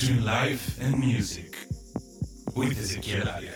between life and music with Ezequiel Arias.